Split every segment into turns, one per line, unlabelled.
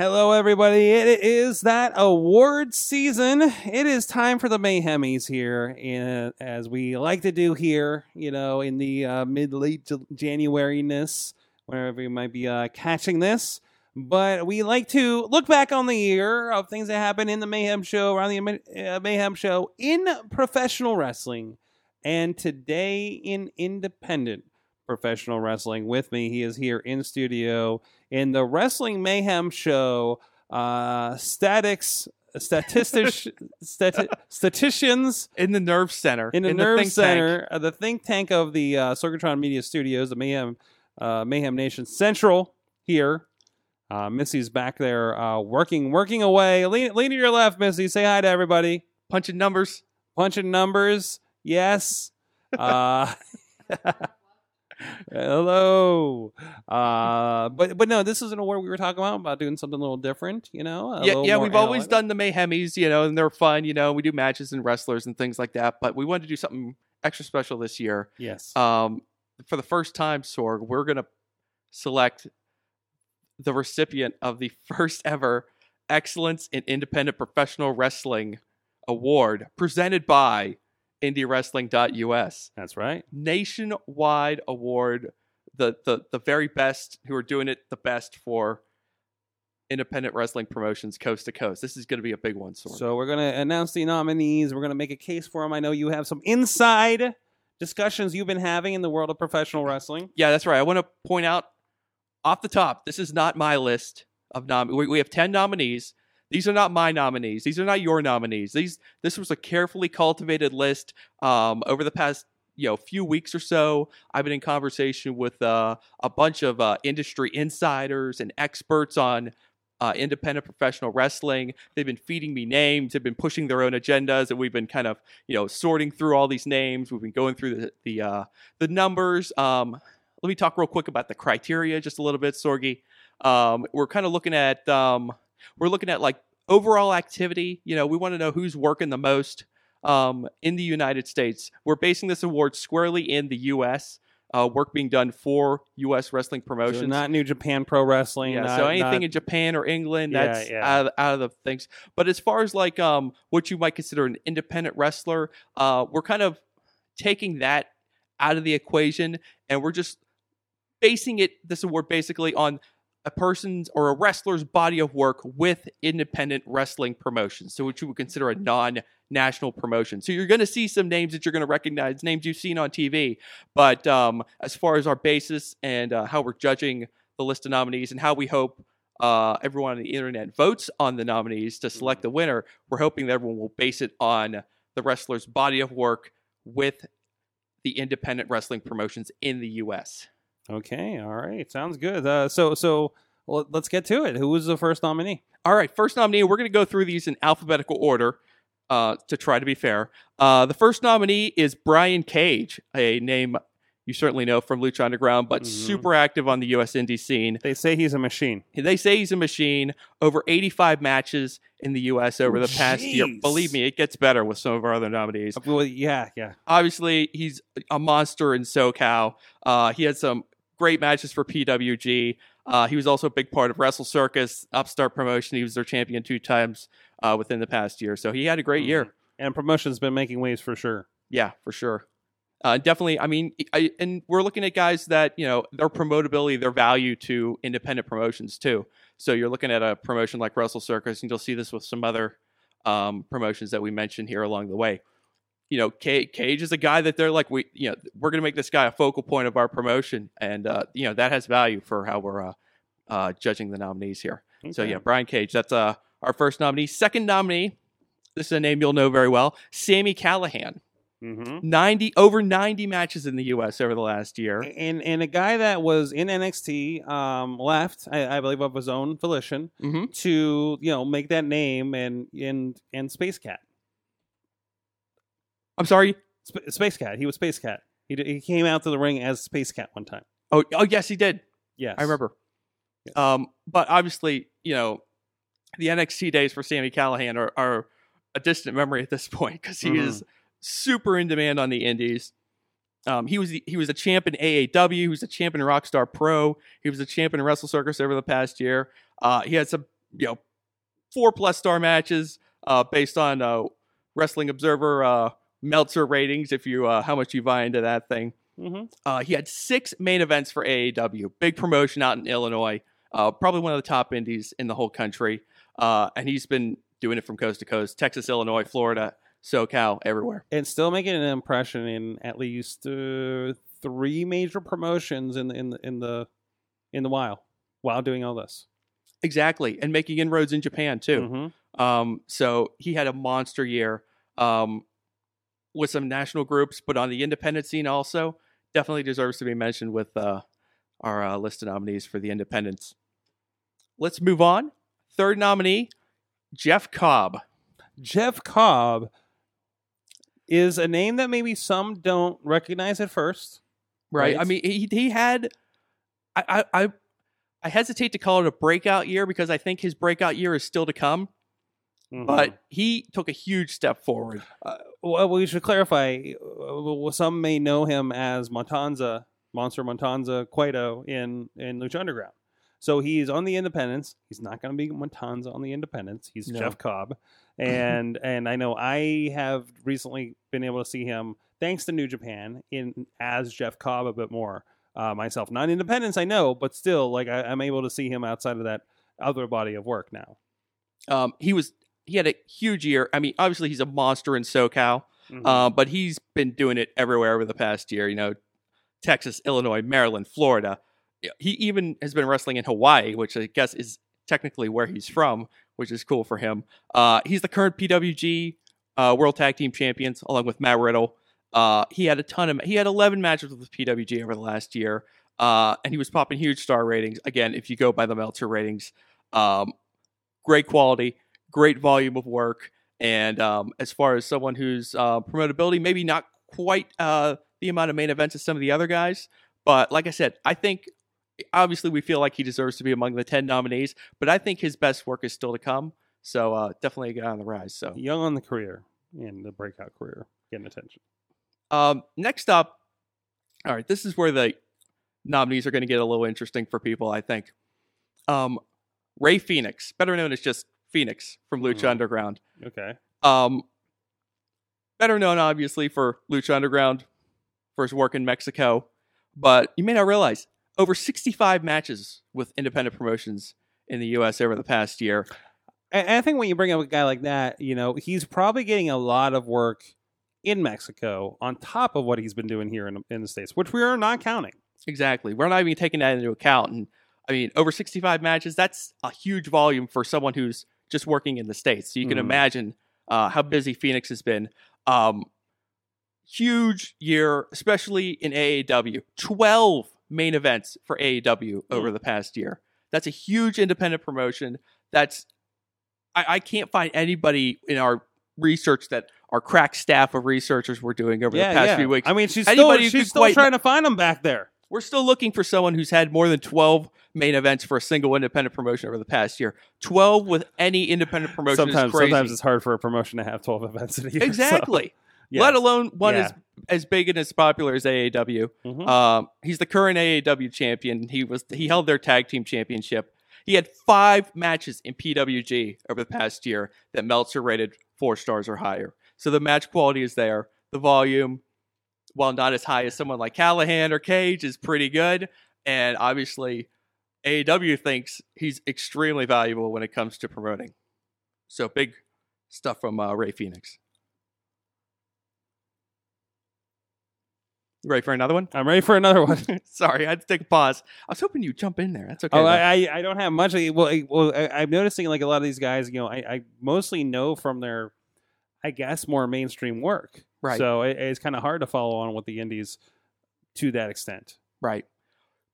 Hello, everybody. It is that award season. It is time for the Mayhemies here, in, as we like to do here, you know, in the uh, mid late January ness, wherever you might be uh, catching this. But we like to look back on the year of things that happened in the Mayhem show, around the uh, Mayhem show in professional wrestling, and today in independent professional wrestling. With me, he is here in studio in the Wrestling Mayhem show. Uh, statics, statistic, stati- statisticians
in the nerve center
in the nerve
think
center,
tank.
uh, the think tank of the uh, Sorgatron Media Studios, the Mayhem, uh, Mayhem Nation Central here. Uh, Missy's back there uh, working, working away. Lean, lean to your left, Missy. Say hi to everybody.
punching numbers
Punching numbers. Yes. Uh, hello. Uh, but but no, this is an award we were talking about about doing something a little different. You know. a
yeah yeah we've always done the mayhemies you know and they're fun you know we do matches and wrestlers and things like that but we wanted to do something extra special this year
Yes.
um for the first time sorg we're gonna select the recipient of the first ever excellence in independent professional wrestling award presented by indiewrestling.us
That's right.
nationwide award the the the very best who are doing it the best for independent wrestling promotions coast to coast this is going to be a big one.
So we're gonna announce the nominees. We're gonna make a case for them. I know you have some inside discussions you've been having in the world of professional wrestling.
yeah that's right i want to point out off the top this is not my list of nom we, we have 10 nominees these are not my nominees. These are not your nominees. These this was a carefully cultivated list um, over the past you know few weeks or so. I've been in conversation with uh, a bunch of uh, industry insiders and experts on uh, independent professional wrestling. They've been feeding me names. They've been pushing their own agendas and we've been kind of you know sorting through all these names. We've been going through the the, uh, the numbers. Um, let me talk real quick about the criteria just a little bit sorgi. Um, we're kind of looking at um, we're looking at like overall activity you know we want to know who's working the most um, in the united states we're basing this award squarely in the us uh, work being done for us wrestling
So
promotions
not New Japan Pro Wrestling.
yeah,
not-
so anything
not-
in Japan or England,
Yeah,
that's
yeah.
Out, of, out of the things. But as far as like um, what you might consider an independent wrestler, uh, we're kind of taking that out of the equation, and we're just basing it this award basically on a person's or a wrestler's body of work with independent wrestling promotions. So what you would consider a non-national promotion. So you're going to see some names that you're going to recognize, names you've seen on TV. But um, as far as our basis and uh, how we're judging the list of nominees and how we hope uh, everyone on the internet votes on the nominees to select the winner, we're hoping that everyone will base it on the wrestler's body of work with the independent wrestling promotions in the U.S.
okay, all right, sounds good. Uh, so so well, let's get to it. Who was the first nominee?
All right, first nominee. We're going to go through these in alphabetical order uh, to try to be fair. Uh, the first nominee is Brian Cage, a name you certainly know from Lucha Underground, but
Mhm.
super active on the U.S. indie scene.
They say he's a machine.
They say he's a machine. Over 85 matches in the U.S. over the past year. Believe me, it gets better with some of our other nominees.
Well, yeah, yeah.
Obviously, he's a monster in SoCal. Uh, he had some great matches for PWG. Uh, he was also a big part of Wrestle Circus, Upstart Promotion. He was their champion two times uh, within the past year. So he had a great year.
And promotion's been making waves for sure.
Yeah, for sure. Uh, definitely. I mean, I, and we're looking at guys that you know their promotability, their value to independent promotions too. So you're looking at a promotion like Wrestle Circus, and you'll see this with some other um, promotions that we mentioned here along the way. You know, Ca- Cage is a guy that they're like, we, you know, we're going to make this guy a focal point of our promotion, and uh, you know that has value for how we're uh, uh, judging the nominees here. So yeah, Brian Cage. That's uh, our first nominee. Second nominee. This is a name you'll know very well. Sami Callihan.
Mm-hmm.
90 over 90 matches in the US over the last year.
And and a guy that was in NXT um, left, I, I believe, of his own volition
hmm
to you know make that name and and and Space Cat.
I'm sorry.
Sp- Space Cat. He was Space Cat He, d- he came out to the ring as Space Cat one time.
Oh, oh yes, he did.
Yes,
I remember.
Yes.
Um, but obviously, you know, the NXT days for Sami Callihan are, are a distant memory at this point because he
Mhm.
is super in demand on the Indies. Um, he was the, he was a champ in AAW. He was a champ in Rockstar Pro. He was a champ in Wrestle Circus over the past year. Uh, he had some you know four plus star matches uh, based on uh, Wrestling Observer uh, Meltzer ratings. If you uh, how much you buy into that thing.
hmm
Uh, he had six main events for AAW, big promotion out in Illinois, uh, probably one of the top indies in the whole country. Uh, and he's been doing it from coast to coast Texas, Illinois, Florida, SoCal, everywhere.
and still making an impression in at least uh, three major promotions in the in the in the in the while while doing all this.
Exactly. And making inroads in Japan, too.
Mhm.
Um, so he had a monster year um, with some national groups, but on the independent scene also, definitely deserves to be mentioned with uh, our uh, list of nominees for the independents. Let's move on. Third nominee, Jeff Cobb.
Jeff Cobb is a name that maybe some don't recognize at first.
right?
Right.
I mean, he he had. I, I I hesitate to call it a breakout year because I think his breakout year is still to come.
Mhm.
But he took a huge step forward.
Uh, well, we should clarify. uh, Some may know him as Montanza, Monster Montanza Cueto in in Lucha Underground. So he's on the Independence. He's not going to be Montanza on the Independence. He's
No.
Jeff Cobb, and and I know I have recently been able to see him thanks to New Japan in as Jeff Cobb a bit more uh, myself. Not Independence, I know, but still, like I, I'm able to see him outside of that other body of work now.
Um, he was he had a huge year. I mean, obviously he's a monster in SoCal,
Mhm.
uh, but he's been doing it everywhere over the past year. You know, Texas, Illinois, Maryland, Florida. He even has been wrestling in Hawaii, which I guess is technically where he's from, which is cool for him. Uh, he's the current PWG uh, World Tag Team Champions, along with Matt Riddle. Uh, he had a ton of he had 11 matches with PWG over the last year, uh, and he was popping huge star ratings. Again, if you go by the Meltzer ratings, um, great quality, great volume of work, and um, as far as someone who's uh, promotability maybe not quite uh, the amount of main events as some of the other guys, but like I said, I think obviously we feel like he deserves to be among the 10 nominees, but I think his best work is still to come. So uh, definitely a guy on the rise. So
young on the career and the breakout career, getting attention.
Um, next up, all right, this is where the nominees are going to get a little interesting for people, I think. Um, Ray Phoenix, better known as just Phoenix from Lucha
Mhm.
Underground.
Okay.
Um, better known, obviously, for Lucha Underground, for his work in Mexico. But you may not realize over 65 matches with independent promotions in the U.S. over the past year.
And and I think when you bring up a guy like that, you know, he's probably getting a lot of work in Mexico on top of what he's been doing here in, in the States, which we are not counting.
Exactly. We're not even taking that into account. And I mean, over 65 matches, that's a huge volume for someone who's just working in the States. So you can
Mhm.
imagine uh, how busy Phoenix has been. Um, huge year, especially in AAW. 12 main events for AAW over the past year. That's a huge independent promotion. That's, I, I can't find anybody in our research that our crack staff of researchers were doing over the past few weeks.
I mean, she's
Anybody
still she's still
quite-
trying to find them back there.
We're still looking for someone who's had more than 12 main events for a single independent promotion over the past year. 12 with any independent promotion
Sometimes,
is crazy.
sometimes it's hard for a promotion to have twelve events in a year. so,
exactly.
yes.
Let alone one
Yeah.
as as big and as popular as AAW.
Mhm.
Um, he's the current AAW champion. He was he held their tag team championship. He had five matches in PWG over the past year that Meltzer rated four stars or higher. So the match quality is there. The volume, while not as high as someone like Callihan or Cage, is pretty good. And obviously, AAW thinks he's extremely valuable when it comes to promoting. So big stuff from uh, Ray Phoenix. You ready for another one?
I'm ready for another one.
Sorry, I had to take a pause. I was hoping you'd jump in there. That's okay.
Oh. I, I I don't have much. Well, I, well, I, I'm noticing like a lot of these guys. You know, I, I mostly know from their, I guess, more mainstream work.
Right.
So it, it's kind of hard to follow on with the indies to that extent.
Right.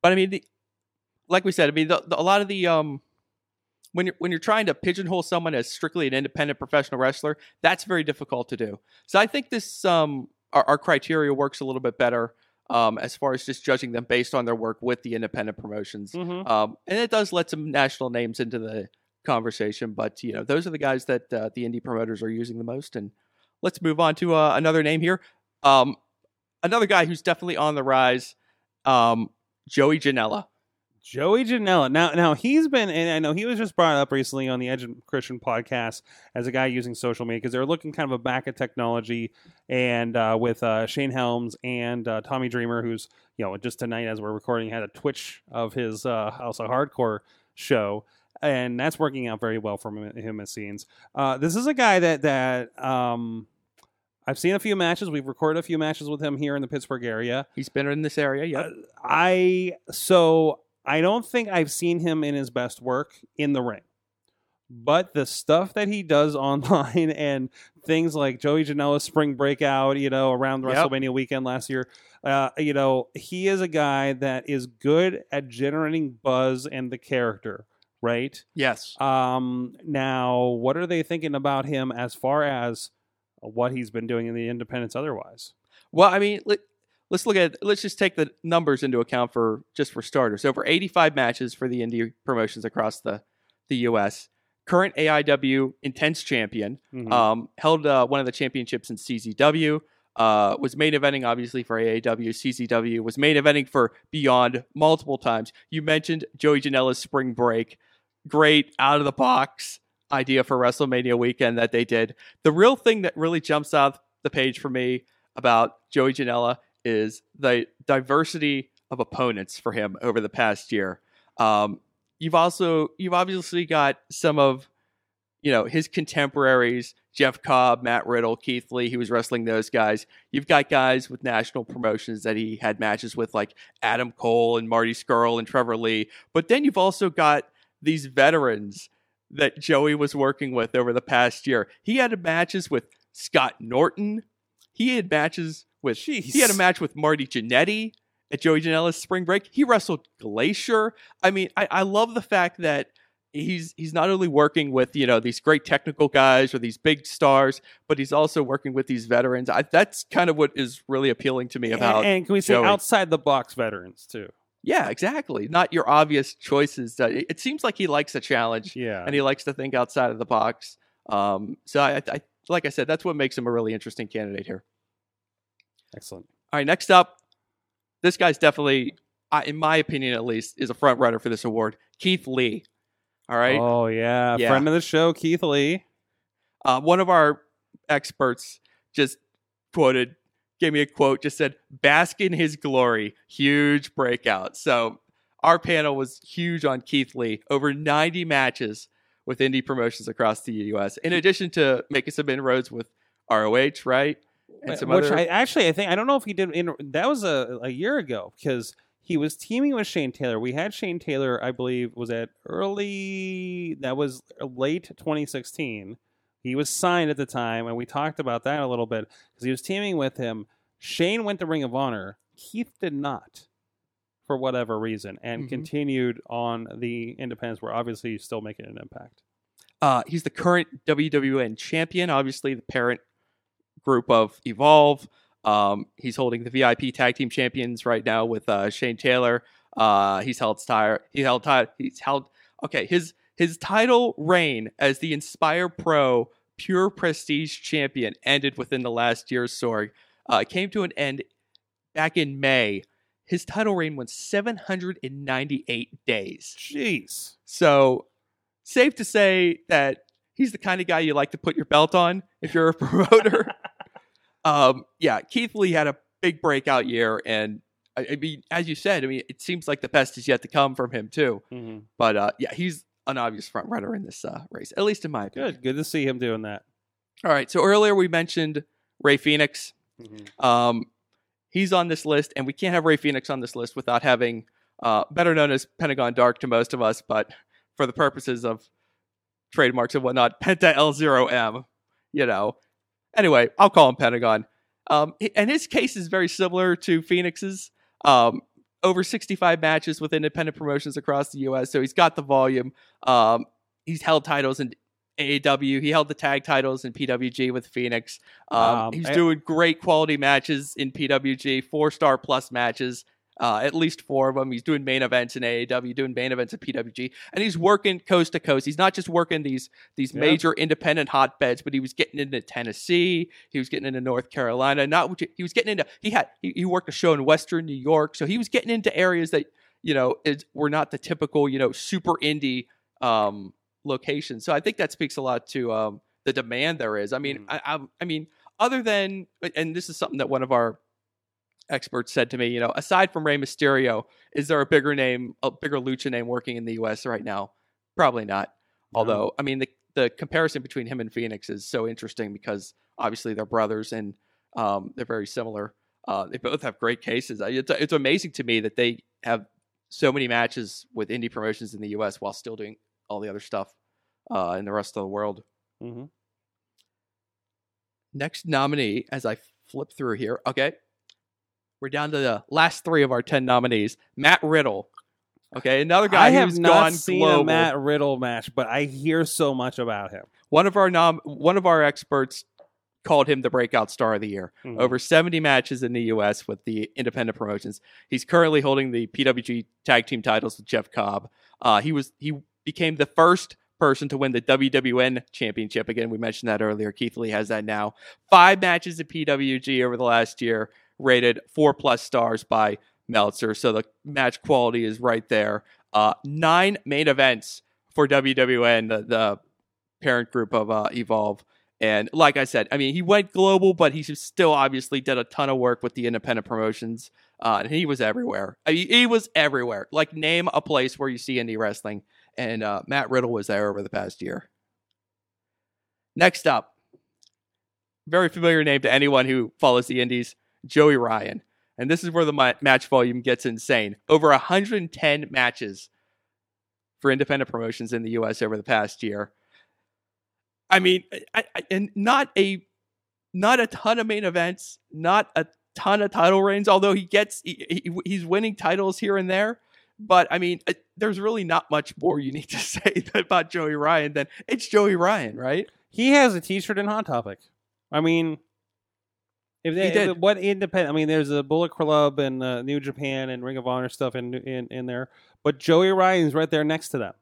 But I mean, the, like we said, I mean, the, the, a lot of the um, when you're when you're trying to pigeonhole someone as strictly an independent professional wrestler, that's very difficult to do. So I think this um, our, our criteria works a little bit better um, as far as just judging them based on their work with the independent promotions.
Mhm.
Um, and it does let some national names into the conversation, but you know those are the guys that uh, the indie promoters are using the most. And let's move on to uh, another name here. Um, another guy who's definitely on the rise, um, Joey Janela.
Joey Janela. Now, now he's been, and I know he was just brought up recently on the Edge of Christian podcast as a guy using social media because they're looking kind of a back at technology, and uh, with uh, Shane Helms and uh, Tommy Dreamer, who's you know just tonight as we're recording had a Twitch of his uh, House of Hardcore show, and that's working out very well for him, him as scenes. Uh, this is a guy that that um, I've seen a few matches. We've recorded a few matches with him here in the Pittsburgh area.
He's been in this area. Yep.
Uh, I so I don't think I've seen him in his best work in the ring. But the stuff that he does online and things like Joey Janela's spring breakout, you know, around
Yep.
WrestleMania weekend last year, uh, you know, he is a guy that is good at generating buzz and the character, right?
yes.
Um, now, what are they thinking about him as far as what he's been doing in the independents otherwise?
Well, I mean, let, let's look at let's just take the numbers into account for just for starters. Over 85 matches for the indie promotions across the the U.S. Current AIW Intense Champion
Mhm.
um, held uh, one of the championships in CZW. Uh, was main eventing obviously for AAW. CZW was main eventing for Beyond multiple times. You mentioned Joey Janela's Spring Break, great out of the box idea for WrestleMania weekend that they did. The real thing that really jumps out the page for me about Joey Janela is the diversity of opponents for him over the past year. Um, you've also you've obviously got some of you know his contemporaries jeff cobb matt riddle keith lee he was wrestling those guys you've got guys with national promotions that he had matches with like adam cole and marty scurll and trevor lee but then you've also got these veterans that joey was working with over the past year he had matches with scott norton he had matches with he had a match with marty Jannetty at Joey Janela's spring break. He wrestled Glacier. I mean, I, I love the fact that he's he's not only working with you know these great technical guys or these big stars, but he's also working with these veterans. I, that's kind of what is really appealing to me about.
and, and can we say
Joey.
outside the box veterans too?
Yeah, exactly. Not your obvious choices. It, seems like he likes a challenge
Yeah,
and he likes to think outside of the box. Um, so I, I like I said, that's what makes him a really interesting candidate here.
excellent.
All right, next up, this guy's definitely, in my opinion at least, is a front runner for this award. Keith Lee. All right,
Oh yeah.
Yeah.
friend of the show, Keith Lee.
uh, one of our experts just quoted, gave me a quote, just said, "Bask in his glory." Huge breakout. So our panel was huge on Keith Lee. Over 90 matches with indie promotions across the U.S. In addition to making some inroads with ROH, right? And uh, some
Which
other-
I actually I think I don't know if he did. In, that was a, a year ago because he was teaming with Shane Taylor. We had Shane Taylor, I believe, was at early. That was late 2016. He was signed at the time, and we talked about that a little bit because he was teaming with him. Shane went to Ring of Honor. Keith did not, for whatever reason, and
Mhm.
continued on the independents, where obviously he's still making an impact.
Uh, he's the current WWN champion, obviously the parent group of Evolve. Um, he's holding the VIP Tag Team Champions right now with uh, Shane Taylor. Uh, he's held tire. He held ti- He's held. Okay, his his title reign as the Inspire Pro Pure Prestige Champion ended within the last year's Sorg. Uh, came to an end back in May. His title reign went 798 days.
Jeez.
So, safe to say that he's the kind of guy you like to put your belt on if you're a promoter. um, yeah, Keith Lee had a big breakout year, and I, I mean, as you said, I mean, it seems like the best is yet to come from him too.
hmm
But uh, yeah, he's an obvious front runner in this uh, race, at least in my opinion.
Good. Good to see him doing that.
All right, so earlier we mentioned Ray Phoenix.
Mhm.
Um, he's on this list, and we can't have Ray Phoenix on this list without having, uh, better known as Pentagon Dark to most of us, but for the purposes of trademarks and whatnot, Penta L0M, you know. Anyway, I'll call him Pentagon. Um, and his case is very similar to Phoenix's. Um, over 65 matches with independent promotions across the U.S., so he's got the volume. Um, he's held titles in AAW. He held the tag titles in PWG with Phoenix. Um,
Um,
he's
I-
doing great quality matches in PWG, four star plus matches. Uh, at least four of them. He's doing main events in AAW, doing main events at PWG, and he's working coast to coast. He's not just working these these
Yeah.
major independent hotbeds, but he was getting into Tennessee. He was getting into North Carolina. Not he was getting into. He had he, he worked a show in Western New York, so he was getting into areas that you know is were not the typical you know super indie um, locations. So I think that speaks a lot to um, the demand there is. I mean,
Mm.
I, I I mean, other than and this is something that one of our experts said to me, you know, aside from Rey Mysterio, is there a bigger name, a bigger lucha name working in the U.S. right now? Probably not.
No.
Although, I mean, the the comparison between him and Phoenix is so interesting because obviously they're brothers and um, they're very similar. Uh, they both have great cases. It's it's amazing to me that they have so many matches with indie promotions in the U.S. while still doing all the other stuff uh, in the rest of the world.
hmm
Next nominee, as I flip through here, okay, we're down to the last three of our ten nominees. Matt Riddle, okay, another guy
I have not seen
global.
a Matt Riddle match, but I hear so much about him.
One of our nom, one of our experts called him the breakout star of the year.
Mhm.
Over 70 matches in the U.S. with the independent promotions. He's currently holding the PWG tag team titles with Jeff Cobb. Uh, he was he became the first person to win the WWN championship. Again, we mentioned that earlier. Keith Lee has that now. Five matches at PWG over the last year, rated four plus stars by Meltzer. So the match quality is right there. Uh, nine main events for WWN, the, the parent group of uh, Evolve. And like I said, I mean, he went global, but he still obviously did a ton of work with the independent promotions. Uh, and he was everywhere. I mean, he was everywhere. Like, name a place where you see indie wrestling. And uh, Matt Riddle was there over the past year. Next up, very familiar name to anyone who follows the indies, Joey Ryan. And this is where the ma- match volume gets insane. Over 110 matches for independent promotions in the U.S. over the past year. I mean, I, I, and not a not a ton of main events, not a ton of title reigns. Although he gets he, he- he's winning titles here and there, but I mean, uh, there's really not much more you need to say about Joey Ryan than it's Joey Ryan, right?
He has a T-shirt in Hot Topic. I mean, if they,
He did.
if- what independent? I mean, there's a Bullet Club and uh, New Japan and Ring of Honor stuff in in in there, but Joey Ryan's right there next to them.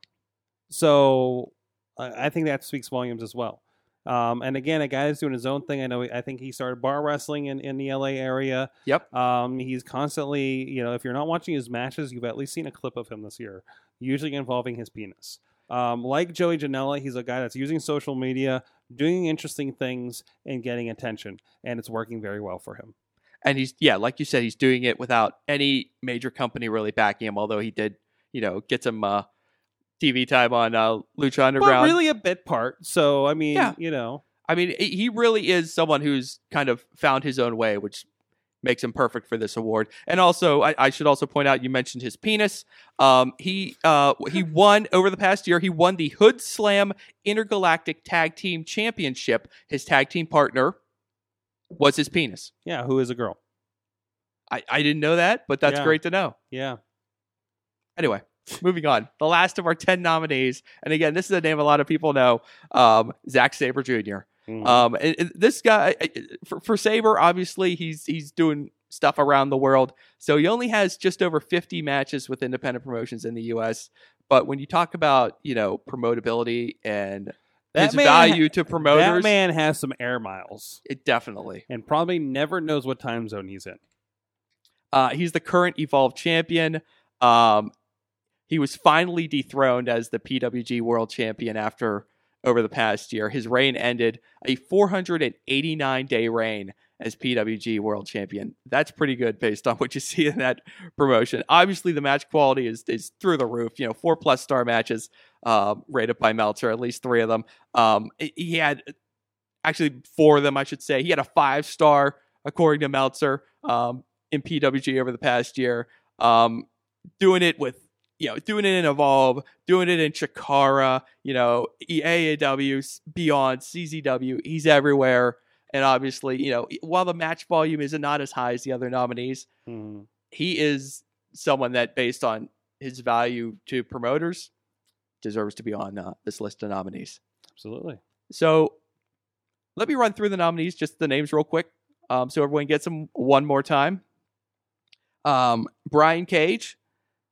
So I I think that speaks volumes as well. Um, and again, a guy that's doing his own thing. I know. I think he started bar wrestling in, in the LA area.
Yep.
Um, he's constantly, you know, if you're not watching his matches, you've at least seen a clip of him this year, usually involving his penis. Um, like Joey Janela, he's a guy that's using social media, doing interesting things, and getting attention, and it's working very well for him.
And he's yeah, like you said, he's doing it without any major company really backing him. Although he did, you know, get some uh, TV time on uh, Lucha
But
Underground.
really a bit part. So I mean,
Yeah.
you know,
I mean, he really is someone who's kind of found his own way, which makes him perfect for this award. And also, I, I should also point out, you mentioned his penis. Um, he uh, he won over the past year. He won the Hoodslam Intergalactic Tag Team Championship. His tag team partner was his penis.
yeah, who is a girl?
I, I didn't know that, but that's
Yeah.
great to know.
Yeah,
Anyway, moving on. The last of our 10 nominees. And again, this is a name a lot of people know um, Zack Sabre Jr.
Mhm.
Um, and, and this guy for, for Sabre, obviously he's he's doing stuff around the world, so he only has just over 50 matches with independent promotions in the U.S. But when you talk about you know promotability and
That
his
man-
value to promoters, that
man has some air miles,
it definitely.
and probably never knows what time zone he's in.
Uh, he's the current Evolve champion. Um, he was finally dethroned as the PWG World Champion after over the past year. His reign ended a 489 day reign as PWG World Champion. That's pretty good based on what you see in that promotion. Obviously, the match quality is is through the roof. You know, four plus star matches uh, rated by Meltzer, at least three of them. Um, he had actually four of them, I should say. He had a five star according to Meltzer um, in PWG over the past year. Um, doing it with you know, doing it in Evolve, doing it in Chikara, you know, E AAW, Beyond, CZW. He's everywhere. And obviously, you know, while the match volume is not as high as the other nominees,
Mhm.
he is someone that, based on his value to promoters, deserves to be on uh, this list of nominees.
Absolutely.
So let me run through the nominees, just the names real quick, um, so everyone gets them one more time. Um, Brian Cage,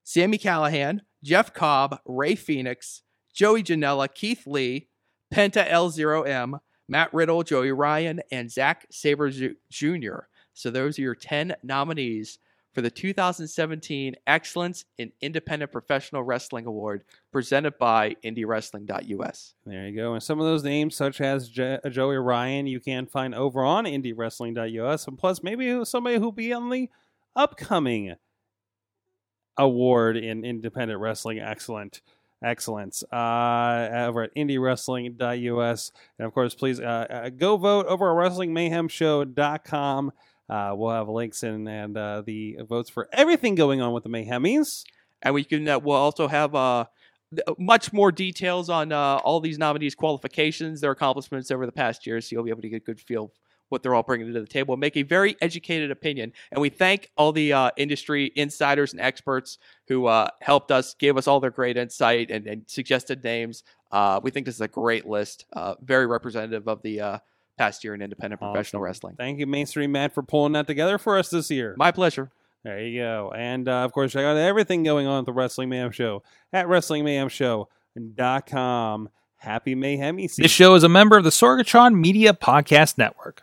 Sami Callihan, Jeff Cobb, Ray Phoenix, Joey Janela, Keith Lee, Penta L0M, Matt Riddle, Joey Ryan, and Zack Sabre Jr. So those are your 10 nominees for the 2017 Excellence in Independent Professional Wrestling Award presented by IndieWrestling.us.
There you go. And some of those names, such as Je- uh, Joey Ryan, you can find over on IndieWrestling.us. And plus, maybe somebody who'll be on the upcoming award in independent wrestling excellent excellence uh, over at indiewrestling.us and of course please uh, uh, go vote over at wrestlingmayhemshow.com uh, we'll have links in and uh, the votes for everything going on with the mayhemies
and we can uh, we'll also have much more details on all these nominees qualifications their accomplishments over the past year so you'll be able to get a good feel what they're all bringing to the table and make a very educated opinion and we thank all the uh, industry insiders and experts who uh, helped us gave us all their great insight and, and suggested names uh, we think this is a great list uh, very representative of the uh, past year in independent professional wrestling
thank you mainstream matt for pulling that together for us this year
my pleasure
There you go. And uh, of course, check out everything going on at the Wrestling Mayhem Show at WrestlingMayhemShow.com. Happy Mayhem season.
This show is a member of the Sorgatron Media Podcast Network.